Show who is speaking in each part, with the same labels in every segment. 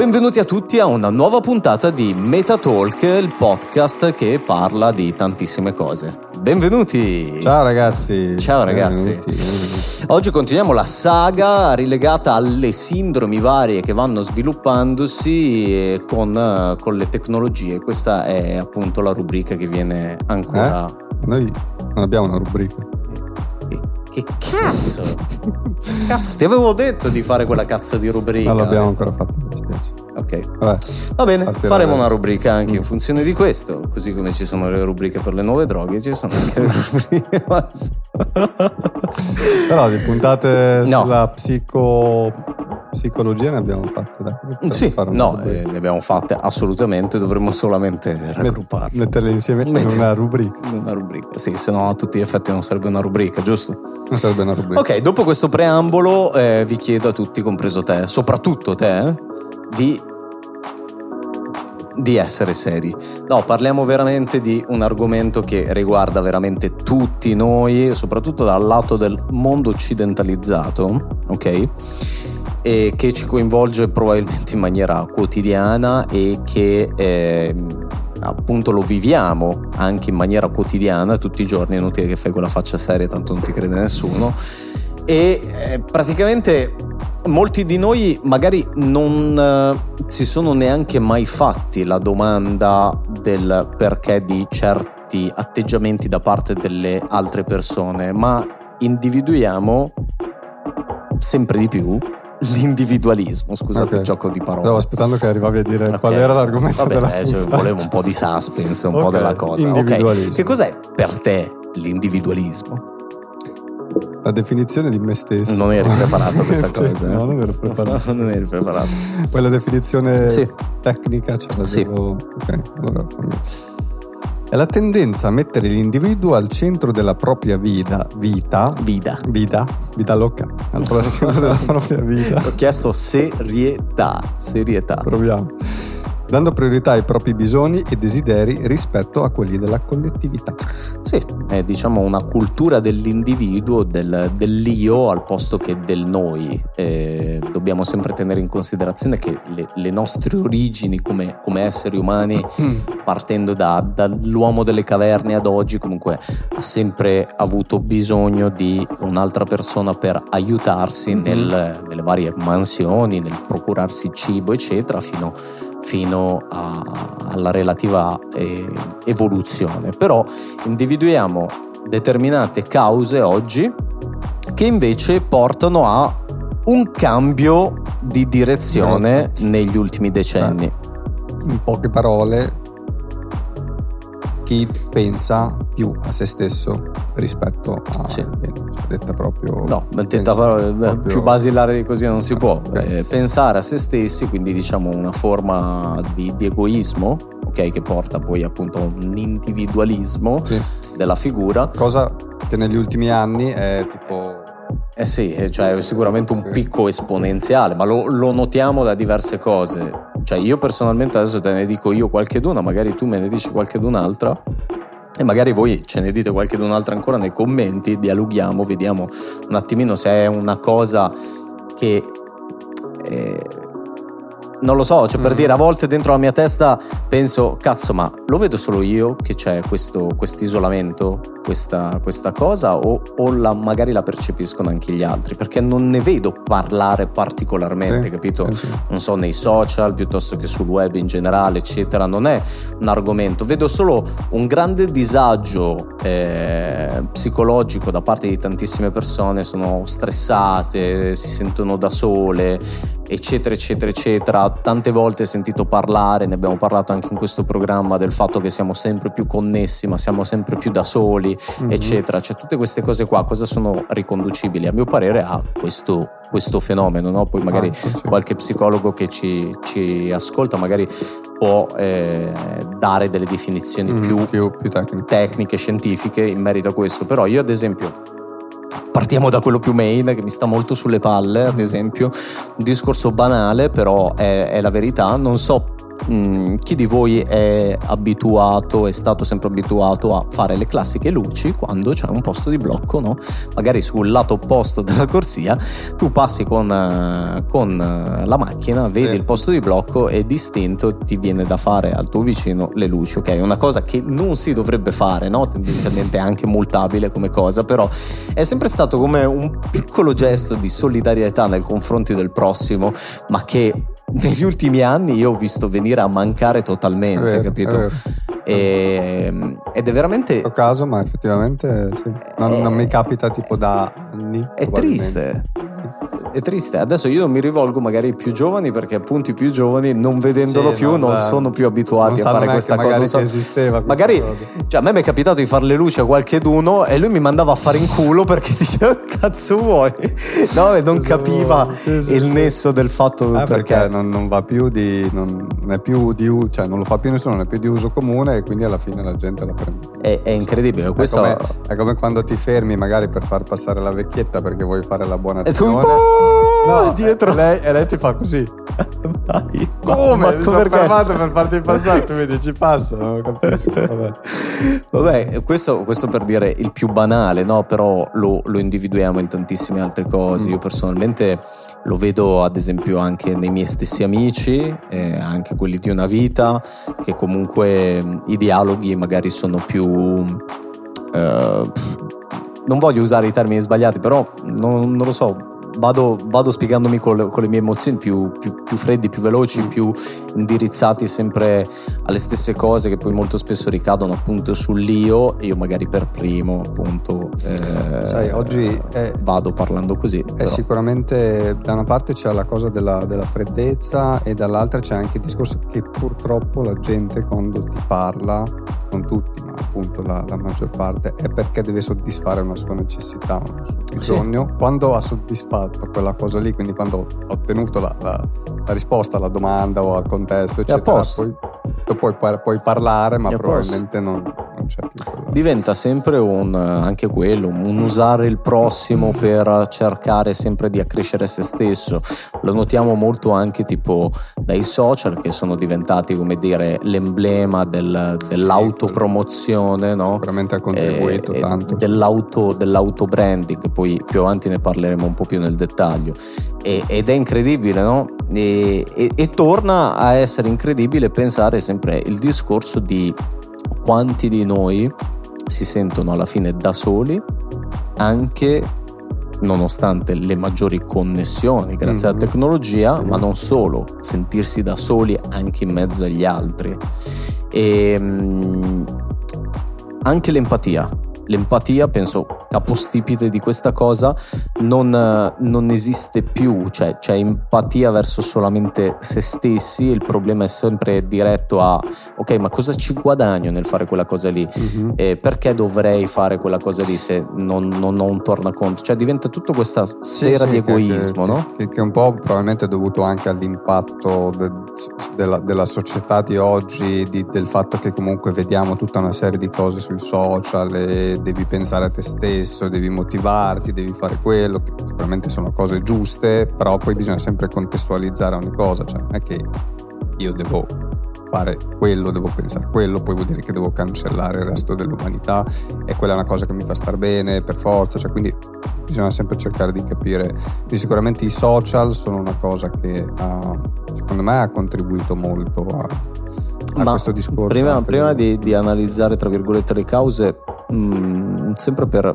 Speaker 1: Benvenuti a tutti a una nuova puntata di Metatalk, il podcast che parla di tantissime cose. Benvenuti!
Speaker 2: Ciao ragazzi!
Speaker 1: Ciao ragazzi!
Speaker 2: Benvenuti.
Speaker 1: Oggi continuiamo la saga rilegata alle sindromi varie che vanno sviluppandosi eh, con, eh, con le tecnologie. Questa è appunto la rubrica che viene ancora...
Speaker 2: Eh? Noi non abbiamo una rubrica.
Speaker 1: Che, che cazzo? cazzo, ti avevo detto di fare quella cazzo di rubrica.
Speaker 2: Non l'abbiamo ancora fatto.
Speaker 1: Ok.
Speaker 2: Vabbè,
Speaker 1: Va bene, faremo
Speaker 2: adesso.
Speaker 1: una rubrica anche in
Speaker 2: Mm.
Speaker 1: funzione di questo, così come ci sono le rubriche per le nuove droghe, ci sono anche le rubriche.
Speaker 2: Però di puntate
Speaker 1: No.
Speaker 2: sulla psico... psicologia ne abbiamo fatte, dai. Per
Speaker 1: sì, no, eh, ne abbiamo fatte assolutamente, dovremmo solamente raggrupparle.
Speaker 2: Metterle insieme
Speaker 1: Metti-
Speaker 2: in una rubrica.
Speaker 1: in una rubrica. Sì, se no a tutti gli effetti non sarebbe una rubrica, giusto?
Speaker 2: Non sarebbe una rubrica.
Speaker 1: Ok, dopo questo preambolo eh, vi chiedo a tutti, compreso te, soprattutto te, eh, di di essere seri. No, parliamo veramente di un argomento che riguarda veramente tutti noi, soprattutto dal lato del mondo occidentalizzato, ok? E che ci coinvolge probabilmente in maniera quotidiana e che eh, appunto lo viviamo anche in maniera quotidiana tutti i giorni, è inutile che fai quella faccia seria, tanto non ti crede nessuno. E eh, praticamente molti di noi magari non eh, si sono neanche mai fatti la domanda del perché di certi atteggiamenti da parte delle altre persone, ma individuiamo sempre di più l'individualismo, scusate
Speaker 2: Ok.
Speaker 1: il gioco di parole.
Speaker 2: Stavo aspettando che arrivavi a dire
Speaker 1: Ok.
Speaker 2: qual era l'argomento
Speaker 1: Vabbè,
Speaker 2: della
Speaker 1: adesso
Speaker 2: puntata.
Speaker 1: volevo un po' di suspense, un po'
Speaker 2: Ok,
Speaker 1: della cosa. Che cos'è per te l'individualismo?
Speaker 2: La definizione di me stesso.
Speaker 1: Non eri preparato a questa cosa. eh?
Speaker 2: No, non ero preparato.
Speaker 1: non eri preparato.
Speaker 2: Poi la definizione
Speaker 1: Sì.
Speaker 2: tecnica ce la
Speaker 1: Sì.
Speaker 2: devo... Ok, allora. È la tendenza a mettere l'individuo al centro della propria vita, vita,
Speaker 1: Vida.
Speaker 2: vita, vita loca, al centro della propria vita.
Speaker 1: Ho chiesto serietà, serietà.
Speaker 2: Proviamo. Dando priorità ai propri bisogni e desideri rispetto a quelli della collettività.
Speaker 1: Sì, è diciamo una cultura dell'individuo, del- dell'io al posto che del noi. Eh, dobbiamo sempre tenere in considerazione che le, le nostre origini come, come esseri umani, partendo da- dall'uomo delle caverne ad oggi, comunque ha sempre avuto bisogno di un'altra persona per aiutarsi
Speaker 2: Mhm.
Speaker 1: nel- nelle varie mansioni, nel procurarsi cibo, eccetera, fino fino a- alla relativa eh, evoluzione. Però individuiamo determinate cause oggi che invece portano a un cambio di direzione negli ultimi decenni.
Speaker 2: In poche parole, chi pensa più a se stesso rispetto a...
Speaker 1: Sì.
Speaker 2: cioè, detta proprio...
Speaker 1: No, detta beh,
Speaker 2: proprio-
Speaker 1: più basilare di così non si può.
Speaker 2: Ok.
Speaker 1: Eh, pensare a se stessi, quindi diciamo una forma di, di egoismo, ok, che porta poi appunto a un individualismo
Speaker 2: Sì.
Speaker 1: della figura.
Speaker 2: Cosa che negli ultimi anni è tipo...
Speaker 1: Eh sì, eh, cioè è sicuramente un picco esponenziale, ma lo, lo notiamo da diverse cose. Cioè io personalmente adesso te ne dico io qualcheduna, magari tu me ne dici qualchedun'altra e magari voi ce ne dite qualchedun'altra ancora nei commenti, dialoghiamo, vediamo un attimino se è una cosa che... eh, non lo so, cioè per
Speaker 2: Mhm.
Speaker 1: dire, a volte dentro la mia testa penso, cazzo, ma lo vedo solo io che c'è questo isolamento, questa, questa cosa, o, o la- magari la percepiscono anche gli altri? Perché non ne vedo parlare particolarmente,
Speaker 2: Sì,
Speaker 1: capito?
Speaker 2: sì, sì.
Speaker 1: Non so, nei social piuttosto che sul web in generale, eccetera, non è un argomento. Vedo solo un grande disagio eh, psicologico da parte di tantissime persone, sono stressate, si sentono da sole, eccetera, eccetera, eccetera. Tante volte ho sentito parlare, ne abbiamo parlato anche in questo programma, del fatto che siamo sempre più connessi, ma siamo sempre più da soli,
Speaker 2: Mhm.
Speaker 1: eccetera. Cioè, tutte queste cose qua, cosa sono riconducibili? A mio parere a questo, questo fenomeno, no? Poi magari
Speaker 2: Ah, sì.
Speaker 1: qualche psicologo che ci, ci ascolta magari può eh, dare delle definizioni
Speaker 2: Mm,
Speaker 1: più
Speaker 2: più, più
Speaker 1: tecniche, scientifiche in merito a questo. Però io, ad esempio, partiamo da quello più main che mi sta molto sulle palle, ad esempio, un discorso banale, però è, è la verità. Non so mh, mm, chi di voi è abituato, è stato sempre abituato a fare le classiche luci quando c'è un posto di blocco, no? Magari sul lato opposto della corsia, tu passi con, eh, con eh, la macchina, vedi sì. il posto di blocco e distinto ti viene da fare al tuo vicino le luci, ok? Una cosa che non si dovrebbe fare, no? Tendenzialmente è anche multabile come cosa, però è sempre stato come un piccolo gesto di solidarietà nei confronti del prossimo, ma che negli ultimi anni io ho visto venire a mancare totalmente, vero, capito? E, ehm, ed è veramente.
Speaker 2: In caso, ma effettivamente sì. non, è, non mi capita tipo da anni.
Speaker 1: È triste è triste. Adesso io non mi rivolgo magari ai più giovani perché appunto i più giovani non vedendolo sì, più non, non sono più abituati a fare questa cosa.
Speaker 2: Magari
Speaker 1: so,
Speaker 2: esisteva
Speaker 1: magari cioè, a me mi è capitato di fare le luci a qualcheduno e lui mi mandava a fare in culo perché diceva cazzo vuoi? No, e non capiva sì, sì, il nesso del fatto
Speaker 2: eh, perché, perché non, non, va più di non, è più di cioè non lo fa più nessuno, non è più di uso comune e quindi alla fine la gente la prende.
Speaker 1: È, è incredibile. Questo...
Speaker 2: È, come, è come quando ti fermi magari per far passare la vecchietta perché vuoi fare la buona azione.
Speaker 1: No, dietro.
Speaker 2: Lei, e lei ti fa così.
Speaker 1: Vai,
Speaker 2: Come? Ma, mi sono fermato per farti passare, tu vedi, ci passo, non capisco. Vabbè,
Speaker 1: Vabbè questo, questo, per dire il più banale, no? Però lo, lo individuiamo in tantissime altre cose. Mm. Io personalmente lo vedo ad esempio anche nei miei stessi amici, eh, anche quelli di una vita, che comunque i dialoghi magari sono più... Eh, non voglio usare i termini sbagliati, però non, non lo so, vado, vado spiegandomi con le, con le, mie emozioni più, più, più, freddi, più veloci, più indirizzati sempre alle stesse cose che poi molto spesso ricadono appunto sull'io e io magari per primo appunto
Speaker 2: eh, Sai, oggi è,
Speaker 1: vado parlando così. È
Speaker 2: però. sicuramente da una parte c'è la cosa della, della freddezza e dall'altra c'è anche il discorso che purtroppo la gente quando ti parla, non tutti ma appunto la, la maggior parte, è perché deve soddisfare una sua necessità, un suo bisogno. Sì. Quando ha soddisfatto quella cosa lì, quindi quando ho ottenuto la, la, la risposta alla domanda o al contesto, eccetera, poi, poi puoi parlare, ma probabilmente non, c'è più.
Speaker 1: Diventa sempre un, anche quello, un usare il prossimo per cercare sempre di accrescere se stesso. Lo notiamo molto anche tipo dai social che sono diventati, come dire, l'emblema del, dell'autopromozione, no?
Speaker 2: Sicuramente ha contribuito
Speaker 1: e,
Speaker 2: tanto.
Speaker 1: Dell'auto, dell'auto branding, poi più avanti ne parleremo un po' più nel dettaglio. E, ed è incredibile, no? E, e, e torna a essere incredibile pensare sempre il discorso di quanti di noi si sentono alla fine da soli anche nonostante le maggiori connessioni grazie mm-hmm. alla tecnologia, ma non solo, sentirsi da soli anche in mezzo agli altri. E ehm, anche l'empatia l'empatia, penso capostipite di questa cosa, non, non esiste più, cioè c'è empatia verso solamente se stessi, il problema è sempre diretto a ok, ma cosa ci guadagno nel fare quella cosa lì? Uh-huh. Eh, perché dovrei fare quella cosa lì se non, non ho un tornaconto? Cioè diventa tutta questa sfera sì, di sì, egoismo,
Speaker 2: che,
Speaker 1: no?
Speaker 2: Che, che, un po' probabilmente è dovuto anche all'impatto de, della, della, società di oggi, di, del fatto che comunque vediamo tutta una serie di cose sui social e devi pensare a te stesso, devi motivarti, devi fare quello, che sicuramente sono cose giuste, però poi bisogna sempre contestualizzare ogni cosa, cioè non è che io devo fare quello, devo pensare quello, poi vuol dire che devo cancellare il resto dell'umanità e quella è una cosa che mi fa star bene per forza, cioè quindi bisogna sempre cercare di capire. Quindi sicuramente i social sono una cosa che ha, secondo me ha contribuito molto a, a questo discorso.
Speaker 1: Prima, prima di, di, analizzare tra virgolette le cause, mh, mm, sempre per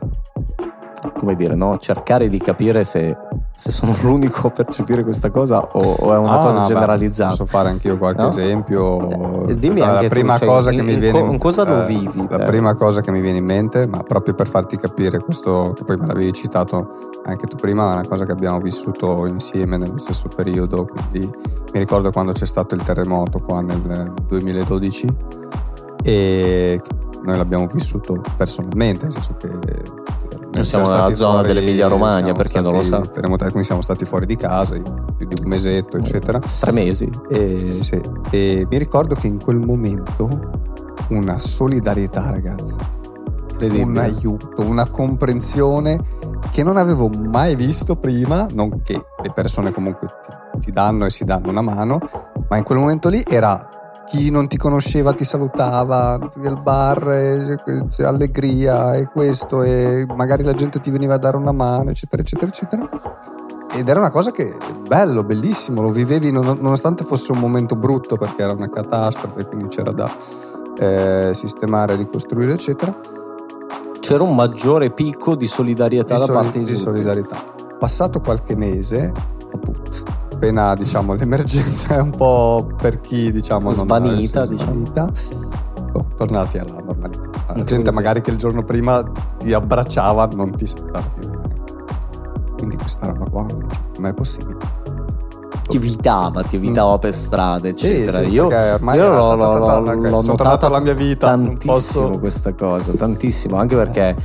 Speaker 1: come dire, no? cercare di capire se, se, sono l'unico a percepire questa cosa o, o è una no, cosa no, generalizzata.
Speaker 2: Beh, posso fare anch'io qualche no? esempio.
Speaker 1: Eh, dimmi la, anche prima tu, cosa cioè, che in, mi viene in, in cosa lo eh, vivi?
Speaker 2: La prima cosa che mi viene in mente, ma proprio per farti capire questo, che poi me l'avevi citato anche tu prima, è una cosa che abbiamo vissuto insieme nello stesso periodo, quindi mi ricordo quando c'è stato il terremoto qua nel 2012 e noi l'abbiamo vissuto personalmente, nel senso che
Speaker 1: noi siamo nella zona dell'Emilia Romagna per chi non lo sa.
Speaker 2: Quindi siamo stati fuori di casa più di un mesetto, eccetera.
Speaker 1: Tre mesi.
Speaker 2: E, sì, e mi ricordo che in quel momento una solidarietà, ragazzi. Un aiuto, una comprensione che non avevo mai visto prima, non che le persone comunque ti, ti danno e si danno una mano, ma in quel momento lì era chi non ti conosceva ti salutava al bar, e, e, allegria e questo, e magari la gente ti veniva a dare una mano, eccetera, eccetera, eccetera. Ed era una cosa che bello, bellissimo, lo vivevi nonostante fosse un momento brutto perché era una catastrofe, quindi c'era da eh, sistemare, ricostruire, eccetera.
Speaker 1: C'era un maggiore picco di solidarietà
Speaker 2: di
Speaker 1: da
Speaker 2: soli-
Speaker 1: parte di,
Speaker 2: di solidarietà. Passato qualche mese, appunto, appena diciamo, l'emergenza è un po' per chi diciamo,
Speaker 1: svanita,
Speaker 2: non svanita oh, tornati alla normalità. La gente magari che il giorno prima ti abbracciava non ti salutava più. Quindi questa roba qua non è possibile
Speaker 1: ti evitava, ti evitava mm. per strada, eccetera.
Speaker 2: Sì, sì,
Speaker 1: io io l'ho, l'ho, l'ho, l'ho notata
Speaker 2: alla mia vita
Speaker 1: tantissimo posso... questa cosa, tantissimo, anche perché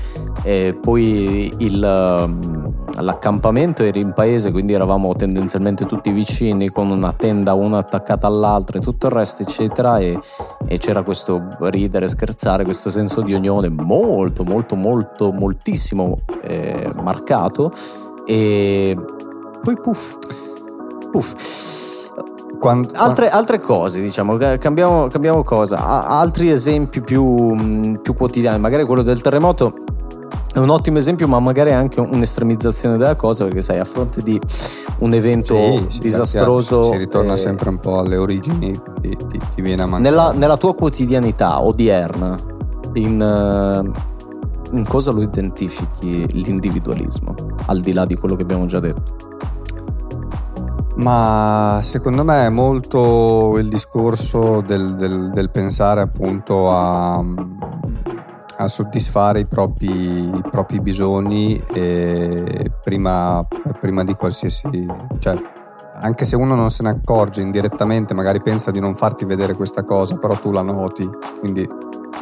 Speaker 1: eh, poi il, um, l'accampamento era in paese, quindi eravamo tendenzialmente tutti vicini con una tenda una attaccata all'altra e tutto il resto, eccetera. E, e c'era questo ridere, scherzare, questo senso di unione molto, molto, molto, moltissimo eh, marcato. E poi puff Puff. Quando, altre, altre, cose, diciamo, cambiamo, cambiamo cosa. altri esempi più, più, quotidiani, magari quello del terremoto è un ottimo esempio, ma magari anche un'estremizzazione della cosa, perché sai, a fronte di un evento sì, disastroso.
Speaker 2: Si, si ritorna eh, sempre un po' alle origini, ti, ti, ti viene a mancare.
Speaker 1: Nella, nella, tua quotidianità odierna, in, eh, in cosa lo identifichi l'individualismo, al di là di quello che abbiamo già detto?
Speaker 2: Ma secondo me è molto il discorso del, del, del pensare appunto a, a soddisfare i propri, i propri bisogni prima, prima, di qualsiasi... Cioè, anche se uno non se ne accorge indirettamente, magari pensa di non farti vedere questa cosa, però tu la noti, quindi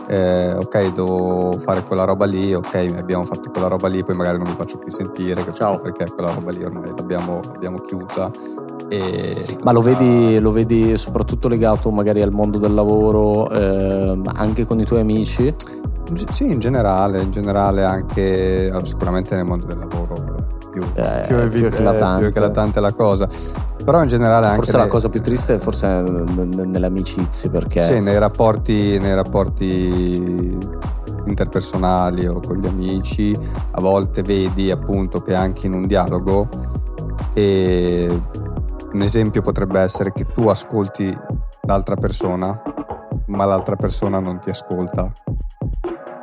Speaker 2: eh, ok devo fare quella roba lì, ok abbiamo fatto quella roba lì, poi magari non mi faccio più sentire, perché quella roba lì ormai l'abbiamo, l'abbiamo chiusa.
Speaker 1: E Ma lo vedi, lo vedi, soprattutto legato magari al mondo del lavoro, eh, anche con i tuoi amici?
Speaker 2: Sì, in generale, in generale anche sicuramente nel mondo del lavoro più,
Speaker 1: eh, più, evi- più, eclatante.
Speaker 2: più eclatante la cosa. Però in generale anche.
Speaker 1: Forse le... la cosa più triste è forse nelle amicizie perché.
Speaker 2: Sì, nei rapporti, nei rapporti interpersonali o con gli amici, a volte vedi appunto che anche in un dialogo e un esempio potrebbe essere che tu ascolti l'altra persona, ma l'altra persona non ti ascolta.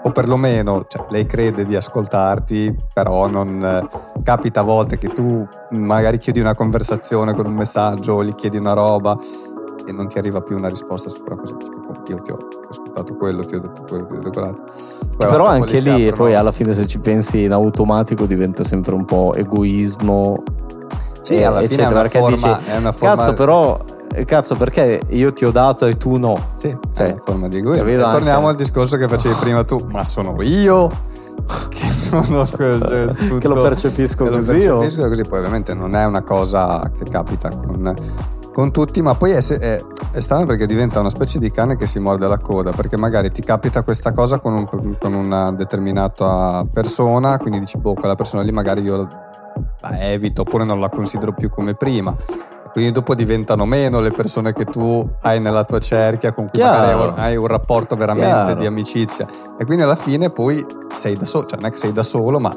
Speaker 2: O perlomeno cioè, lei crede di ascoltarti, però non eh, capita a volte che tu magari chiedi una conversazione con un messaggio, gli chiedi una roba e non ti arriva più una risposta su quella cosa. Io ti ho ascoltato quello, ti ho detto quello, ti ho detto quell'altro.
Speaker 1: Poi però anche lì, poi alla fine se ci pensi in automatico diventa sempre un po' egoismo
Speaker 2: sì, alla fine eccetera, è una, forma, dici, è una forma...
Speaker 1: Cazzo, però cazzo perché io ti ho dato e tu no?
Speaker 2: Sì cioè, è una forma di egoismo. e torniamo al discorso che facevi prima tu. Ma sono io che sono così, tutto,
Speaker 1: che lo percepisco
Speaker 2: che
Speaker 1: così
Speaker 2: lo percepisco così. Poi ovviamente non è una cosa che capita con, con tutti ma poi è, è, è, strano perché diventa una specie di cane che si morde la coda perché magari ti capita questa cosa con, un, con una determinata persona quindi dici boh quella persona lì magari io la evito oppure non la considero più come prima. Quindi dopo diventano meno le persone che tu hai nella tua cerchia con cui magari hai un rapporto veramente Chiaro. di amicizia. E quindi alla fine poi sei da solo, cioè non è che sei da solo, ma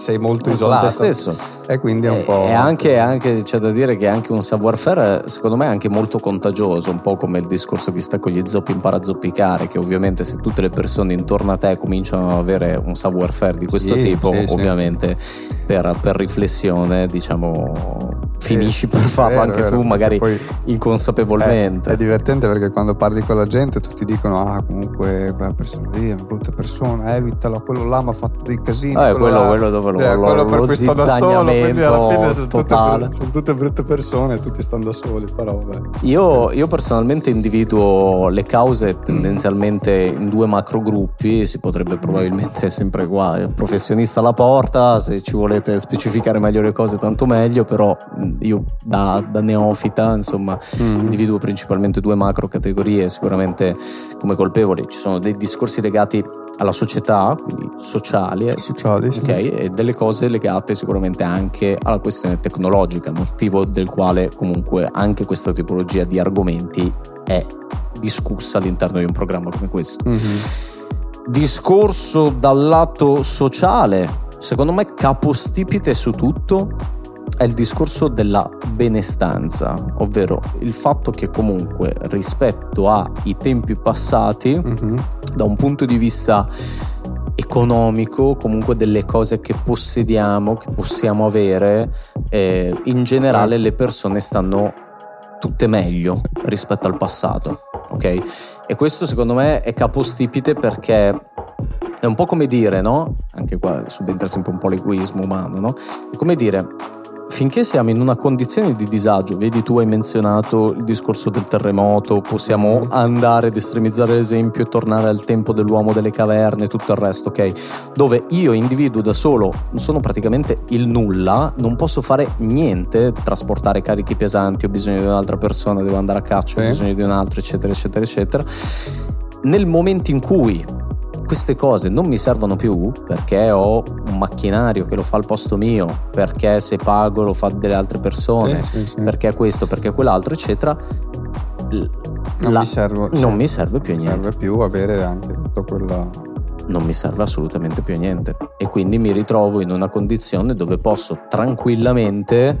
Speaker 2: sei molto
Speaker 1: con
Speaker 2: isolato.
Speaker 1: te stesso.
Speaker 2: E quindi è un po'.
Speaker 1: E anche, anche, c'è da dire che anche un savoir-faire, secondo me, è anche molto contagioso, un po' come il discorso che sta con gli zoppi impara a zoppicare, che ovviamente se tutte le persone intorno a te cominciano ad avere un savoir-faire di questo sì, tipo, sì, ovviamente sì. Per, per riflessione, diciamo finisci per farlo anche vero, tu, magari poi inconsapevolmente.
Speaker 2: È, è, divertente perché quando parli con la gente tutti dicono: Ah, comunque quella persona lì è una brutta persona, evitala, quello là mi ha fatto dei casini.
Speaker 1: Ah, quello, quello, quello dove lo, eh, lo, quello per cui sto da solo, quindi alla fine sono tutte,
Speaker 2: sono tutte, brutte persone tutti stanno da soli. Però,
Speaker 1: io, io, personalmente individuo le cause tendenzialmente in due macro gruppi, si potrebbe probabilmente sempre qua, professionista alla porta, se ci volete specificare meglio le cose tanto meglio, però io da, da neofita insomma mm. individuo principalmente due macro categorie sicuramente come colpevoli ci sono dei discorsi legati alla società, quindi sociali,
Speaker 2: eh, sociali sì.
Speaker 1: okay, e delle cose legate sicuramente anche alla questione tecnologica, motivo del quale comunque anche questa tipologia di argomenti è discussa all'interno di un programma come questo. Mm-hmm. Discorso dal lato sociale, secondo me capostipite su tutto è il discorso della benestanza, ovvero il fatto che comunque rispetto ai tempi passati, mm-hmm. da un punto di vista economico, comunque delle cose che possediamo, che possiamo avere, eh, in generale le persone stanno tutte meglio rispetto al passato, ok? E questo secondo me è capostipite perché è un po' come dire, no? Anche qua subentra sempre un po' l'egoismo umano, no? È come dire, finché siamo in una condizione di disagio, vedi tu hai menzionato il discorso del terremoto, possiamo andare ad estremizzare l'esempio e tornare al tempo dell'uomo delle caverne e tutto il resto, ok? Dove io individuo da solo sono praticamente il nulla, non posso fare niente, trasportare carichi pesanti, ho bisogno di un'altra persona, devo andare a caccia, ho bisogno di un altro, eccetera, eccetera, eccetera. Nel momento in cui queste cose non mi servono più perché ho un macchinario che lo fa al posto mio, perché se pago lo fa delle altre persone, sì, sì, sì. perché questo, perché quell'altro, eccetera.
Speaker 2: Non, la, mi, serve,
Speaker 1: non mi serve più niente.
Speaker 2: Non serve più avere anche tutto quella
Speaker 1: non mi serve assolutamente più niente e quindi mi ritrovo in una condizione dove posso tranquillamente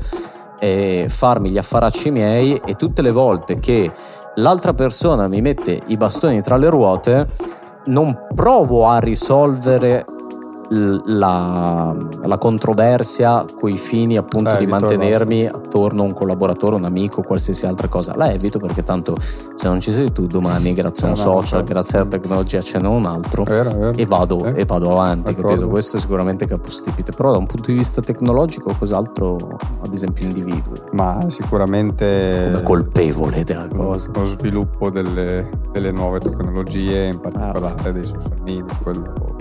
Speaker 1: eh, farmi gli affaracci miei e tutte le volte che l'altra persona mi mette i bastoni tra le ruote non provo a risolvere la, la, controversia coi fini appunto eh, di mantenermi attorno a un collaboratore, un amico, qualsiasi altra cosa. La evito perché tanto se non ci sei tu domani grazie a un social, grazie alla tecnologia ce n'è un altro vero, vero. E, vado, eh. e, vado, avanti? Questo è sicuramente capostipite, però da un punto di vista tecnologico cos'altro ad esempio individui?
Speaker 2: Ma sicuramente...
Speaker 1: Come colpevole della cosa.
Speaker 2: Lo sviluppo delle, delle nuove tecnologie, in particolare ah. dei social media, quello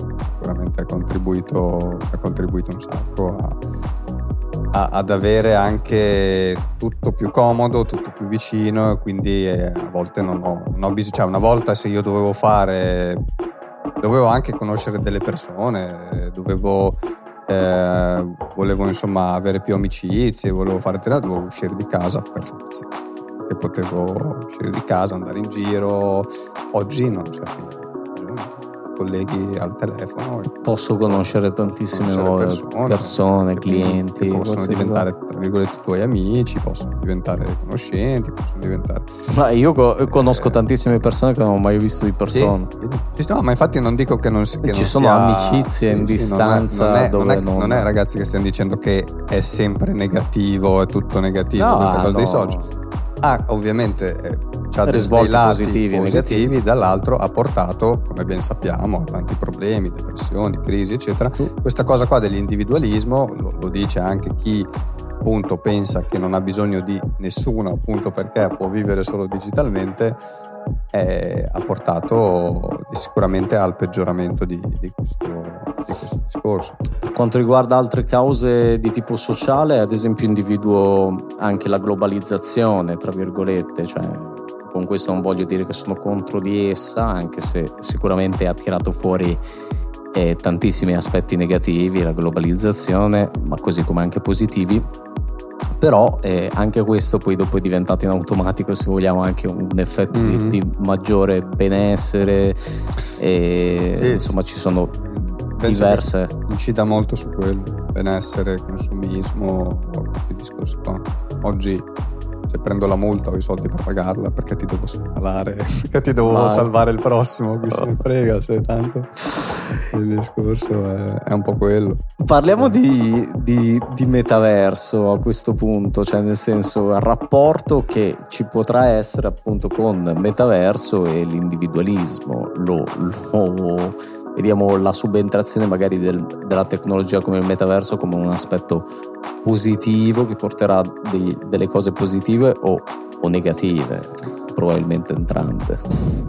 Speaker 2: sicuramente ha contribuito, ha contribuito un sacco a, a, ad avere anche tutto più comodo, tutto più vicino quindi eh, a volte non ho, non ho bisogno, cioè una volta se io dovevo fare, dovevo anche conoscere delle persone, dovevo eh, volevo insomma avere più amicizie, volevo fare terapia, dovevo uscire di casa per forza. E potevo uscire di casa, andare in giro. Oggi non c'è più colleghi al telefono.
Speaker 1: Posso conoscere tantissime nuove persone, persone clienti.
Speaker 2: Che possono diventare, tra virgolette, tuoi amici, possono diventare conoscenti, possono diventare...
Speaker 1: Ma io conosco eh, tantissime persone che non ho mai visto di persona.
Speaker 2: Sì, no, ma infatti non dico che non, che
Speaker 1: Ci
Speaker 2: non
Speaker 1: sono
Speaker 2: sia,
Speaker 1: amicizie in sì, distanza
Speaker 2: non è,
Speaker 1: non,
Speaker 2: è,
Speaker 1: non,
Speaker 2: non è, ragazzi che stiamo dicendo che è sempre negativo, è tutto negativo no, questa cosa no. dei social. Ah, ovviamente eh, dei lati positivi, positivi dall'altro ha portato, come ben sappiamo, a tanti problemi, depressioni, crisi, eccetera. Questa cosa qua dell'individualismo lo, lo dice anche chi appunto pensa che non ha bisogno di nessuno appunto perché può vivere solo digitalmente eh, ha portato sicuramente al peggioramento di, di, questo, di, questo, discorso.
Speaker 1: Quanto riguarda altre cause di tipo sociale, ad esempio individuo anche la globalizzazione, tra virgolette, cioè con questo non voglio dire che sono contro di essa, anche se sicuramente ha tirato fuori eh, tantissimi aspetti negativi, la globalizzazione, ma così come anche positivi. Però eh, anche questo poi dopo è diventato in automatico, se vogliamo, anche un effetto mm-hmm. di, di, maggiore benessere. E, sì, insomma, ci sono diverse.
Speaker 2: Incida molto su quello, benessere, consumismo, questi discorsi qua. Oggi se prendo la multa ho i soldi per pagarla perché ti devo segnalare, perché ti devo Vai. salvare il prossimo, chi se ne frega, se tanto il discorso è, è un po' quello.
Speaker 1: Parliamo di, di, di, metaverso a questo punto, cioè nel senso il rapporto che ci potrà essere appunto con metaverso e l'individualismo, lo, lo vediamo la subentrazione magari del, della tecnologia come il metaverso come un aspetto positivo che porterà dei, delle cose positive o, o negative probabilmente entrambe.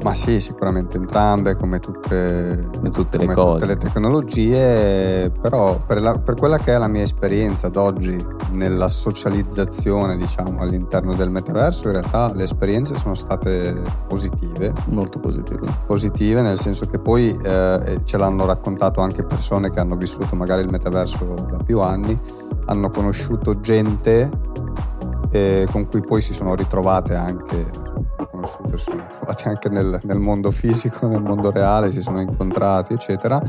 Speaker 2: Ma sì, sicuramente entrambe, come tutte,
Speaker 1: come tutte
Speaker 2: come
Speaker 1: le cose.
Speaker 2: Tutte le tecnologie, però per, la, per, quella che è la mia esperienza ad oggi nella socializzazione, diciamo, all'interno del metaverso, in realtà le esperienze sono state positive.
Speaker 1: Molto positive.
Speaker 2: Positive, nel senso che poi eh, ce l'hanno raccontato anche persone che hanno vissuto magari il metaverso da più anni, hanno conosciuto gente eh, con cui poi si sono ritrovate anche conosciute, si sono trovati anche nel, nel mondo fisico, nel mondo reale, si sono incontrati, eccetera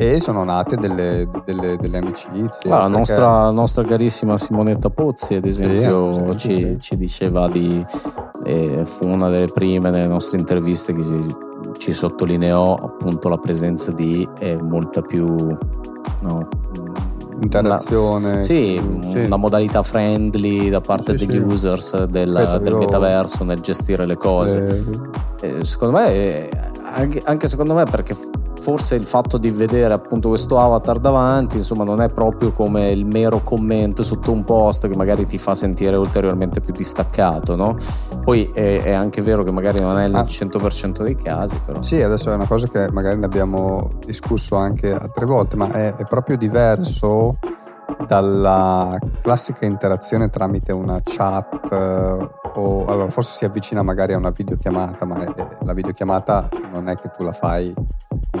Speaker 2: e sono nate delle, delle, delle amicizie.
Speaker 1: Ah, la perché... nostra, nostra, carissima Simonetta Pozzi, ad esempio, sì, sì, ci, sì. ci, diceva di. Eh, fu una delle prime nelle nostre interviste che ci, ci sottolineò appunto la presenza di eh, molta più. No,
Speaker 2: interazione.
Speaker 1: La, sì, sì, una modalità friendly da parte sì, degli sì. users del, Aspetta, del metaverso nel gestire le cose. Eh, secondo me, eh, anche, anche, secondo me, perché forse il fatto di vedere appunto questo avatar davanti, insomma, non è proprio come il mero commento sotto un post che magari ti fa sentire ulteriormente più distaccato, no? Poi è, è anche vero che magari non è il ah. 100% dei casi, però.
Speaker 2: Sì, adesso è una cosa che magari ne abbiamo discusso anche altre volte, ma è, è proprio diverso dalla classica interazione tramite una chat eh, o allora forse si avvicina magari a una videochiamata, ma la videochiamata non è che tu la fai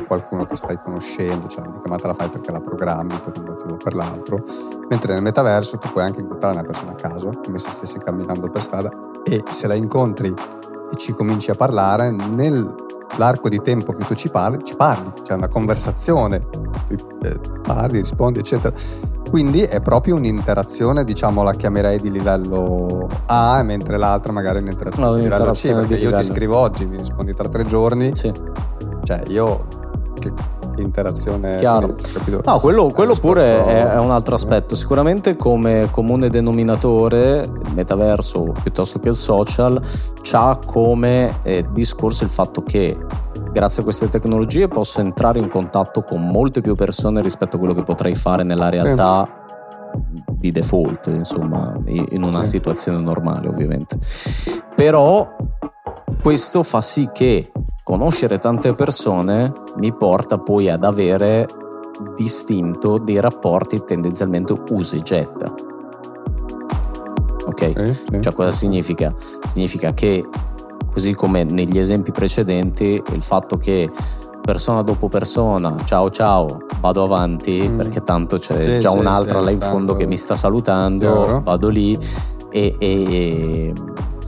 Speaker 2: qualcuno che stai conoscendo, cioè la videochiamata la fai perché la programmi per un motivo o per l'altro, mentre nel metaverso tu puoi anche incontrare una persona a caso, come se stessi camminando per strada, e se la incontri e ci cominci a parlare, nell'arco di tempo che tu ci parli, ci parli, c'è una conversazione, eh, parli, rispondi, eccetera. Quindi è proprio un'interazione, diciamo, la chiamerei di livello A, mentre l'altra magari è un'interazione no, di livello C, perché io livello. ti scrivo oggi, mi rispondi tra tre giorni. Sì. Cioè, io che interazione.
Speaker 1: Chiaro. No, quello, quello pure è, è, un altro aspetto. Sicuramente come comune denominatore il metaverso piuttosto che il social c'ha come eh, discorso il fatto che grazie a queste tecnologie posso entrare in contatto con molte più persone rispetto a quello che potrei fare nella realtà. Sì. Di default, insomma, in una sì. situazione normale, ovviamente. Però questo fa sì che conoscere tante persone mi porta poi ad avere distinto dei rapporti tendenzialmente usa e getta. Ok? Eh, eh. Cioè cosa significa? Significa che così come negli esempi precedenti il fatto che persona dopo persona, ciao ciao, vado avanti mm. perché tanto c'è sì, già sì, un'altra sì, là in fondo che mi sta salutando, Chiaro. vado lì e, e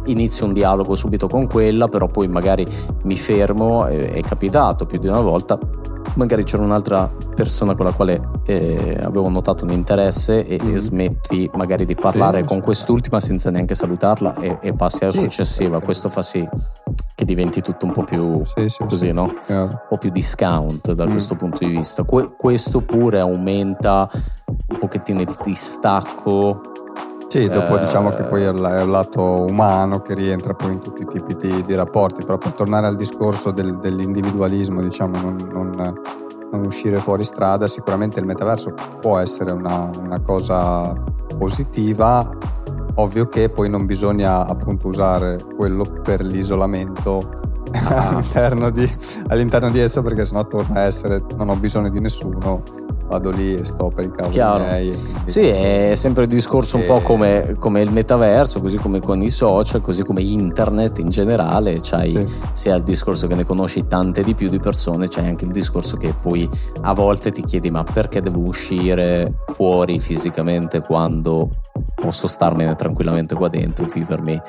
Speaker 1: inizio un dialogo subito con quella, però poi magari mi fermo, è, è capitato più di una volta, magari c'era un'altra persona con la quale eh, avevo notato un interesse e, mm. e, smetti magari di parlare sì, con quest'ultima senza neanche salutarla e, e passi alla sì, successiva. Sì. Questo fa sì che diventi tutto un po' più così, no? Un po' più discount da mm. questo punto di vista. Que- questo pure aumenta un pochettino il distacco
Speaker 2: sì, dopo eh, diciamo che poi è il, lato umano che rientra poi in tutti i tipi di, di rapporti, però per tornare al discorso del, dell'individualismo, diciamo, non, non, non, uscire fuori strada, sicuramente il metaverso può essere una, una cosa positiva, ovvio che poi non bisogna appunto usare quello per l'isolamento ah. all'interno, di, all'interno di esso perché sennò torna a essere non ho bisogno di nessuno vado lì e sto per i cavoli Chiaro. miei.
Speaker 1: Sì, è sempre il discorso e... un po' come, come, il metaverso, così come con i social, così come internet in generale, c'hai sì. sia il discorso che ne conosci tante di più di persone, c'è anche il discorso che poi a volte ti chiedi ma perché devo uscire fuori fisicamente quando posso starmene tranquillamente qua dentro, vivermi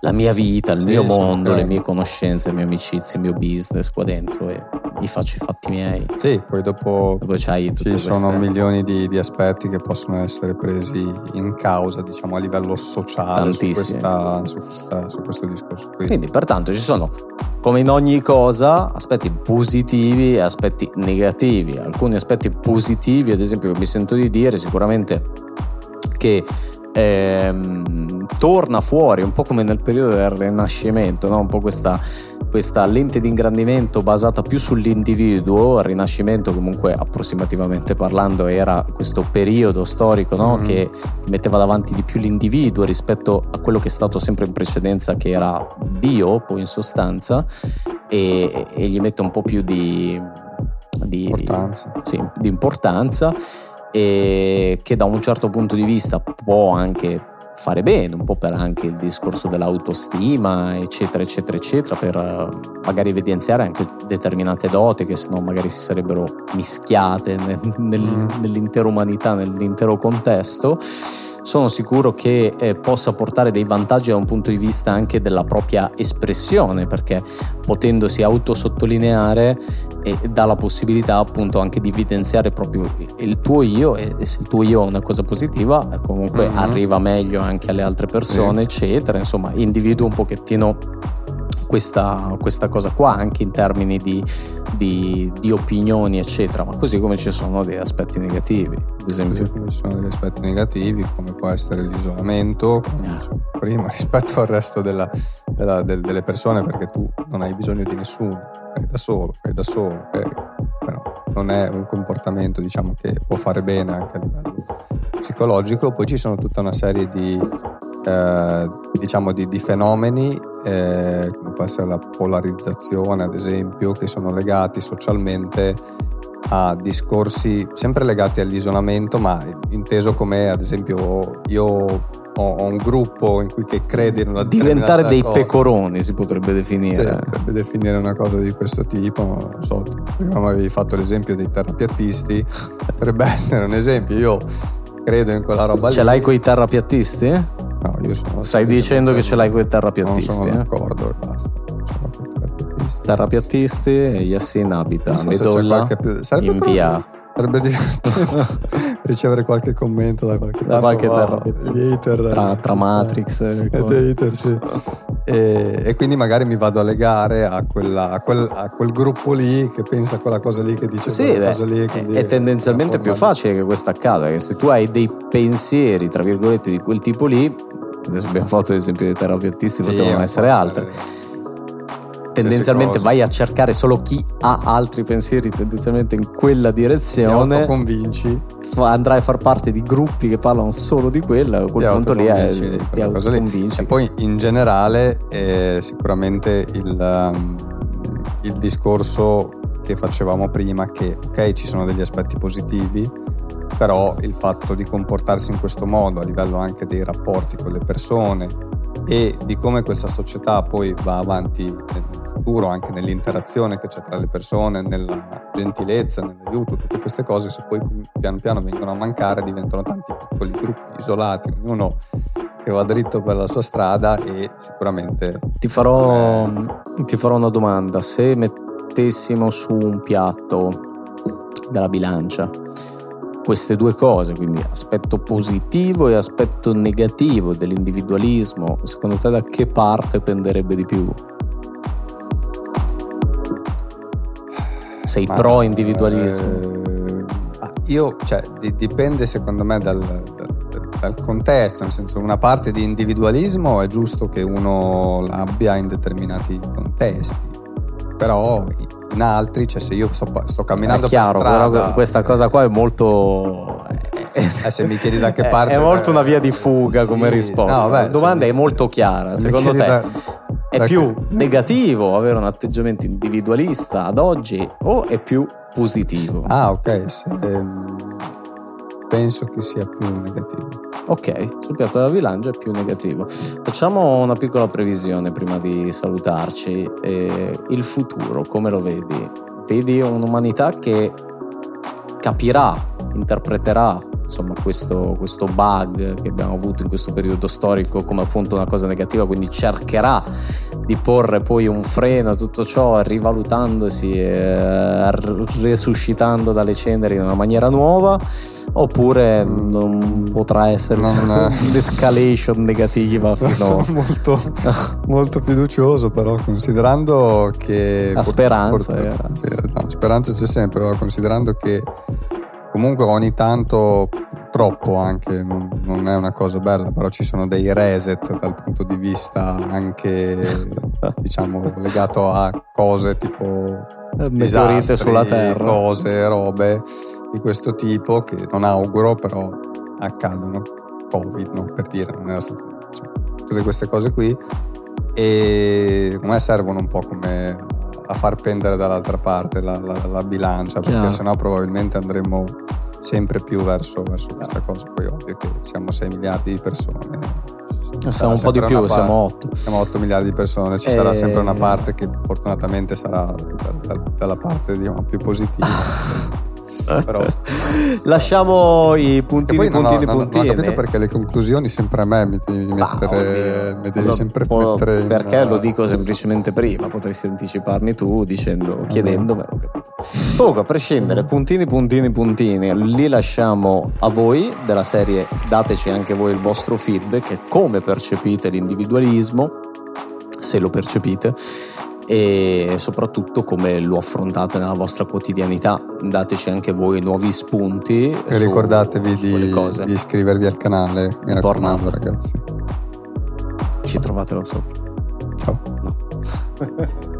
Speaker 1: la mia vita, il sì, mio mondo, okay. le mie conoscenze, le mie amicizie, il mio business qua dentro e mi faccio i fatti miei.
Speaker 2: Sì, poi dopo, dopo ci sono milioni di, di, aspetti che possono essere presi in causa, diciamo, a livello sociale su, questa, su, questa, su, questo discorso.
Speaker 1: Quindi. Quindi, pertanto, ci sono, come in ogni cosa, aspetti positivi e aspetti negativi. Alcuni aspetti positivi, ad esempio, che mi sento di dire, sicuramente che ehm, torna fuori un po' come nel periodo del Rinascimento, no? un po' questa, questa, lente di ingrandimento basata più sull'individuo, il Rinascimento comunque approssimativamente parlando era questo periodo storico no? mm-hmm. che metteva davanti di più l'individuo rispetto a quello che è stato sempre in precedenza che era Dio poi in sostanza e, e gli mette un po' più di,
Speaker 2: di importanza.
Speaker 1: Sì, di importanza e che da un certo punto di vista può anche fare bene, un po' per anche il discorso dell'autostima, eccetera, eccetera, eccetera, per eh, magari evidenziare anche determinate doti che sennò magari si sarebbero mischiate nel, nel, mm. nell'intera umanità, nell'intero contesto sono sicuro che eh, possa portare dei vantaggi da un punto di vista anche della propria espressione, perché potendosi autosottolineare eh, dà la possibilità appunto anche di evidenziare proprio il tuo io e, e se il tuo io è una cosa positiva eh, comunque mm-hmm. arriva meglio anche alle altre persone, sì. eccetera, insomma individua un pochettino questa, questa cosa qua anche in termini di, di, di, opinioni eccetera. Ma così come ci sono dei aspetti negativi ad esempio.
Speaker 2: come ci sono degli aspetti negativi come può essere l'isolamento ah. prima rispetto al resto della, della, del, delle persone perché tu non hai bisogno di nessuno fai da solo fai da solo eh, però non è un comportamento diciamo che può fare bene anche a livello psicologico. Poi ci sono tutta una serie di eh, diciamo di, di fenomeni eh, come può essere la polarizzazione ad esempio che sono legati socialmente a discorsi sempre legati all'isolamento ma inteso come ad esempio io ho, un gruppo in cui che crede in una
Speaker 1: diventare dei cosa. pecoroni si potrebbe definire
Speaker 2: sì, potrebbe definire una cosa di questo tipo non so prima mi avevi fatto l'esempio dei terrapiattisti potrebbe essere un esempio io credo in quella roba
Speaker 1: ce lì. l'hai con i terrapiattisti?
Speaker 2: No, io sono.
Speaker 1: Stai dicendo che ce l'hai con i terrapiattisti? Non
Speaker 2: sono eh? d'accordo e basta.
Speaker 1: Terrapiattisti Yassin abita a Medolla in via
Speaker 2: Sarebbe divertente ricevere qualche commento da qualche,
Speaker 1: da qualche terra.
Speaker 2: Hater,
Speaker 1: tra, tra Matrix
Speaker 2: e, hater, sì. e, e, quindi magari mi vado a legare a, quella, a, quel, a, quel, gruppo lì che pensa a quella cosa lì che dice
Speaker 1: sì,
Speaker 2: quella beh, cosa lì.
Speaker 1: È tendenzialmente più facile che questo accada, che se tu hai dei pensieri, tra virgolette, di quel tipo lì, adesso abbiamo fatto l'esempio dei terapeutisti, sì, potevano essere altri. Tendenzialmente vai a cercare solo chi ha altri pensieri tendenzialmente in quella direzione.
Speaker 2: Ti convinci.
Speaker 1: Andrai a far parte di gruppi che parlano solo di quella, a quel punto lì è, ti autoconvinci.
Speaker 2: E poi in generale eh, sicuramente il, um, il discorso che facevamo prima che ok ci sono degli aspetti positivi però il fatto di comportarsi in questo modo a livello anche dei rapporti con le persone e di come questa società poi va avanti futuro, anche nell'interazione che c'è tra le persone, nella gentilezza, nell'aiuto, tutte queste cose, se poi piano piano vengono a mancare, diventano tanti piccoli gruppi isolati, ognuno che va dritto per la sua strada e sicuramente...
Speaker 1: Ti farò, eh... ti farò una domanda, se mettessimo su un piatto della bilancia queste due cose, quindi aspetto positivo e aspetto negativo dell'individualismo, secondo te da che parte penderebbe di più? Sei Ma, pro individualismo?
Speaker 2: Eh, io, cioè, dipende secondo me dal, dal, dal, contesto, nel senso una parte di individualismo è giusto che uno l'abbia in determinati contesti, però in altri, cioè se io sto, sto camminando
Speaker 1: è chiaro,
Speaker 2: per strada,
Speaker 1: però questa cosa qua è molto
Speaker 2: eh, se mi chiedi da che parte
Speaker 1: è, molto una via di fuga come sì, risposta. No, beh, la domanda è molto chiara, secondo te da, è da più negativo avere un atteggiamento individualista ad oggi o è più positivo?
Speaker 2: Ah, ok, se, ehm, penso che sia più negativo.
Speaker 1: Ok, sul piatto della bilancia è più negativo. Facciamo una piccola previsione prima di salutarci. Eh, il futuro, come lo vedi? Vedi un'umanità che capirà, interpreterà insomma questo, questo, bug che abbiamo avuto in questo periodo storico come appunto una cosa negativa, quindi cercherà di porre poi un freno a tutto ciò, rivalutandosi e resuscitando dalle ceneri in una maniera nuova, oppure non potrà essere non, un'escalation negativa.
Speaker 2: Fino... Sono molto, molto fiducioso, però, considerando che.
Speaker 1: La speranza. Porta...
Speaker 2: Sì, no, speranza c'è sempre, però, considerando che comunque ogni tanto troppo anche, non, è una cosa bella, però ci sono dei reset dal punto di vista anche, diciamo, legato a cose tipo
Speaker 1: meteorite sulla Terra,
Speaker 2: cose, robe di questo tipo che non auguro, però accadono. Covid, no, per dire, non era stato, cioè, tutte queste cose qui. E a me servono un po' come a far pendere dall'altra parte la, la, la bilancia, perché sennò probabilmente andremo sempre più verso, verso questa cosa. Poi ovvio che siamo 6 miliardi di persone.
Speaker 1: Siamo un po' di più, siamo 8.
Speaker 2: Siamo 8 miliardi di persone, ci e... sarà sempre una parte che fortunatamente sarà dalla parte diciamo, più positiva.
Speaker 1: Però, lasciamo i puntini,
Speaker 2: poi
Speaker 1: puntini,
Speaker 2: non ho,
Speaker 1: puntini.
Speaker 2: Non ho capito perché le conclusioni sempre a me mi, mi, mettere, mi devi sempre mettere in...
Speaker 1: Perché lo dico semplicemente prima, potresti anticiparmi tu dicendo, chiedendomelo. Capito? Comunque, a prescindere, puntini, puntini, puntini, li lasciamo a voi della serie dateci anche voi il vostro feedback, come percepite l'individualismo, se lo percepite e soprattutto come lo affrontate nella vostra quotidianità. Dateci anche voi nuovi spunti.
Speaker 2: E ricordatevi di, di, iscrivervi al canale, mi raccomando ragazzi.
Speaker 1: Ci trovate là sopra.
Speaker 2: Ciao. No.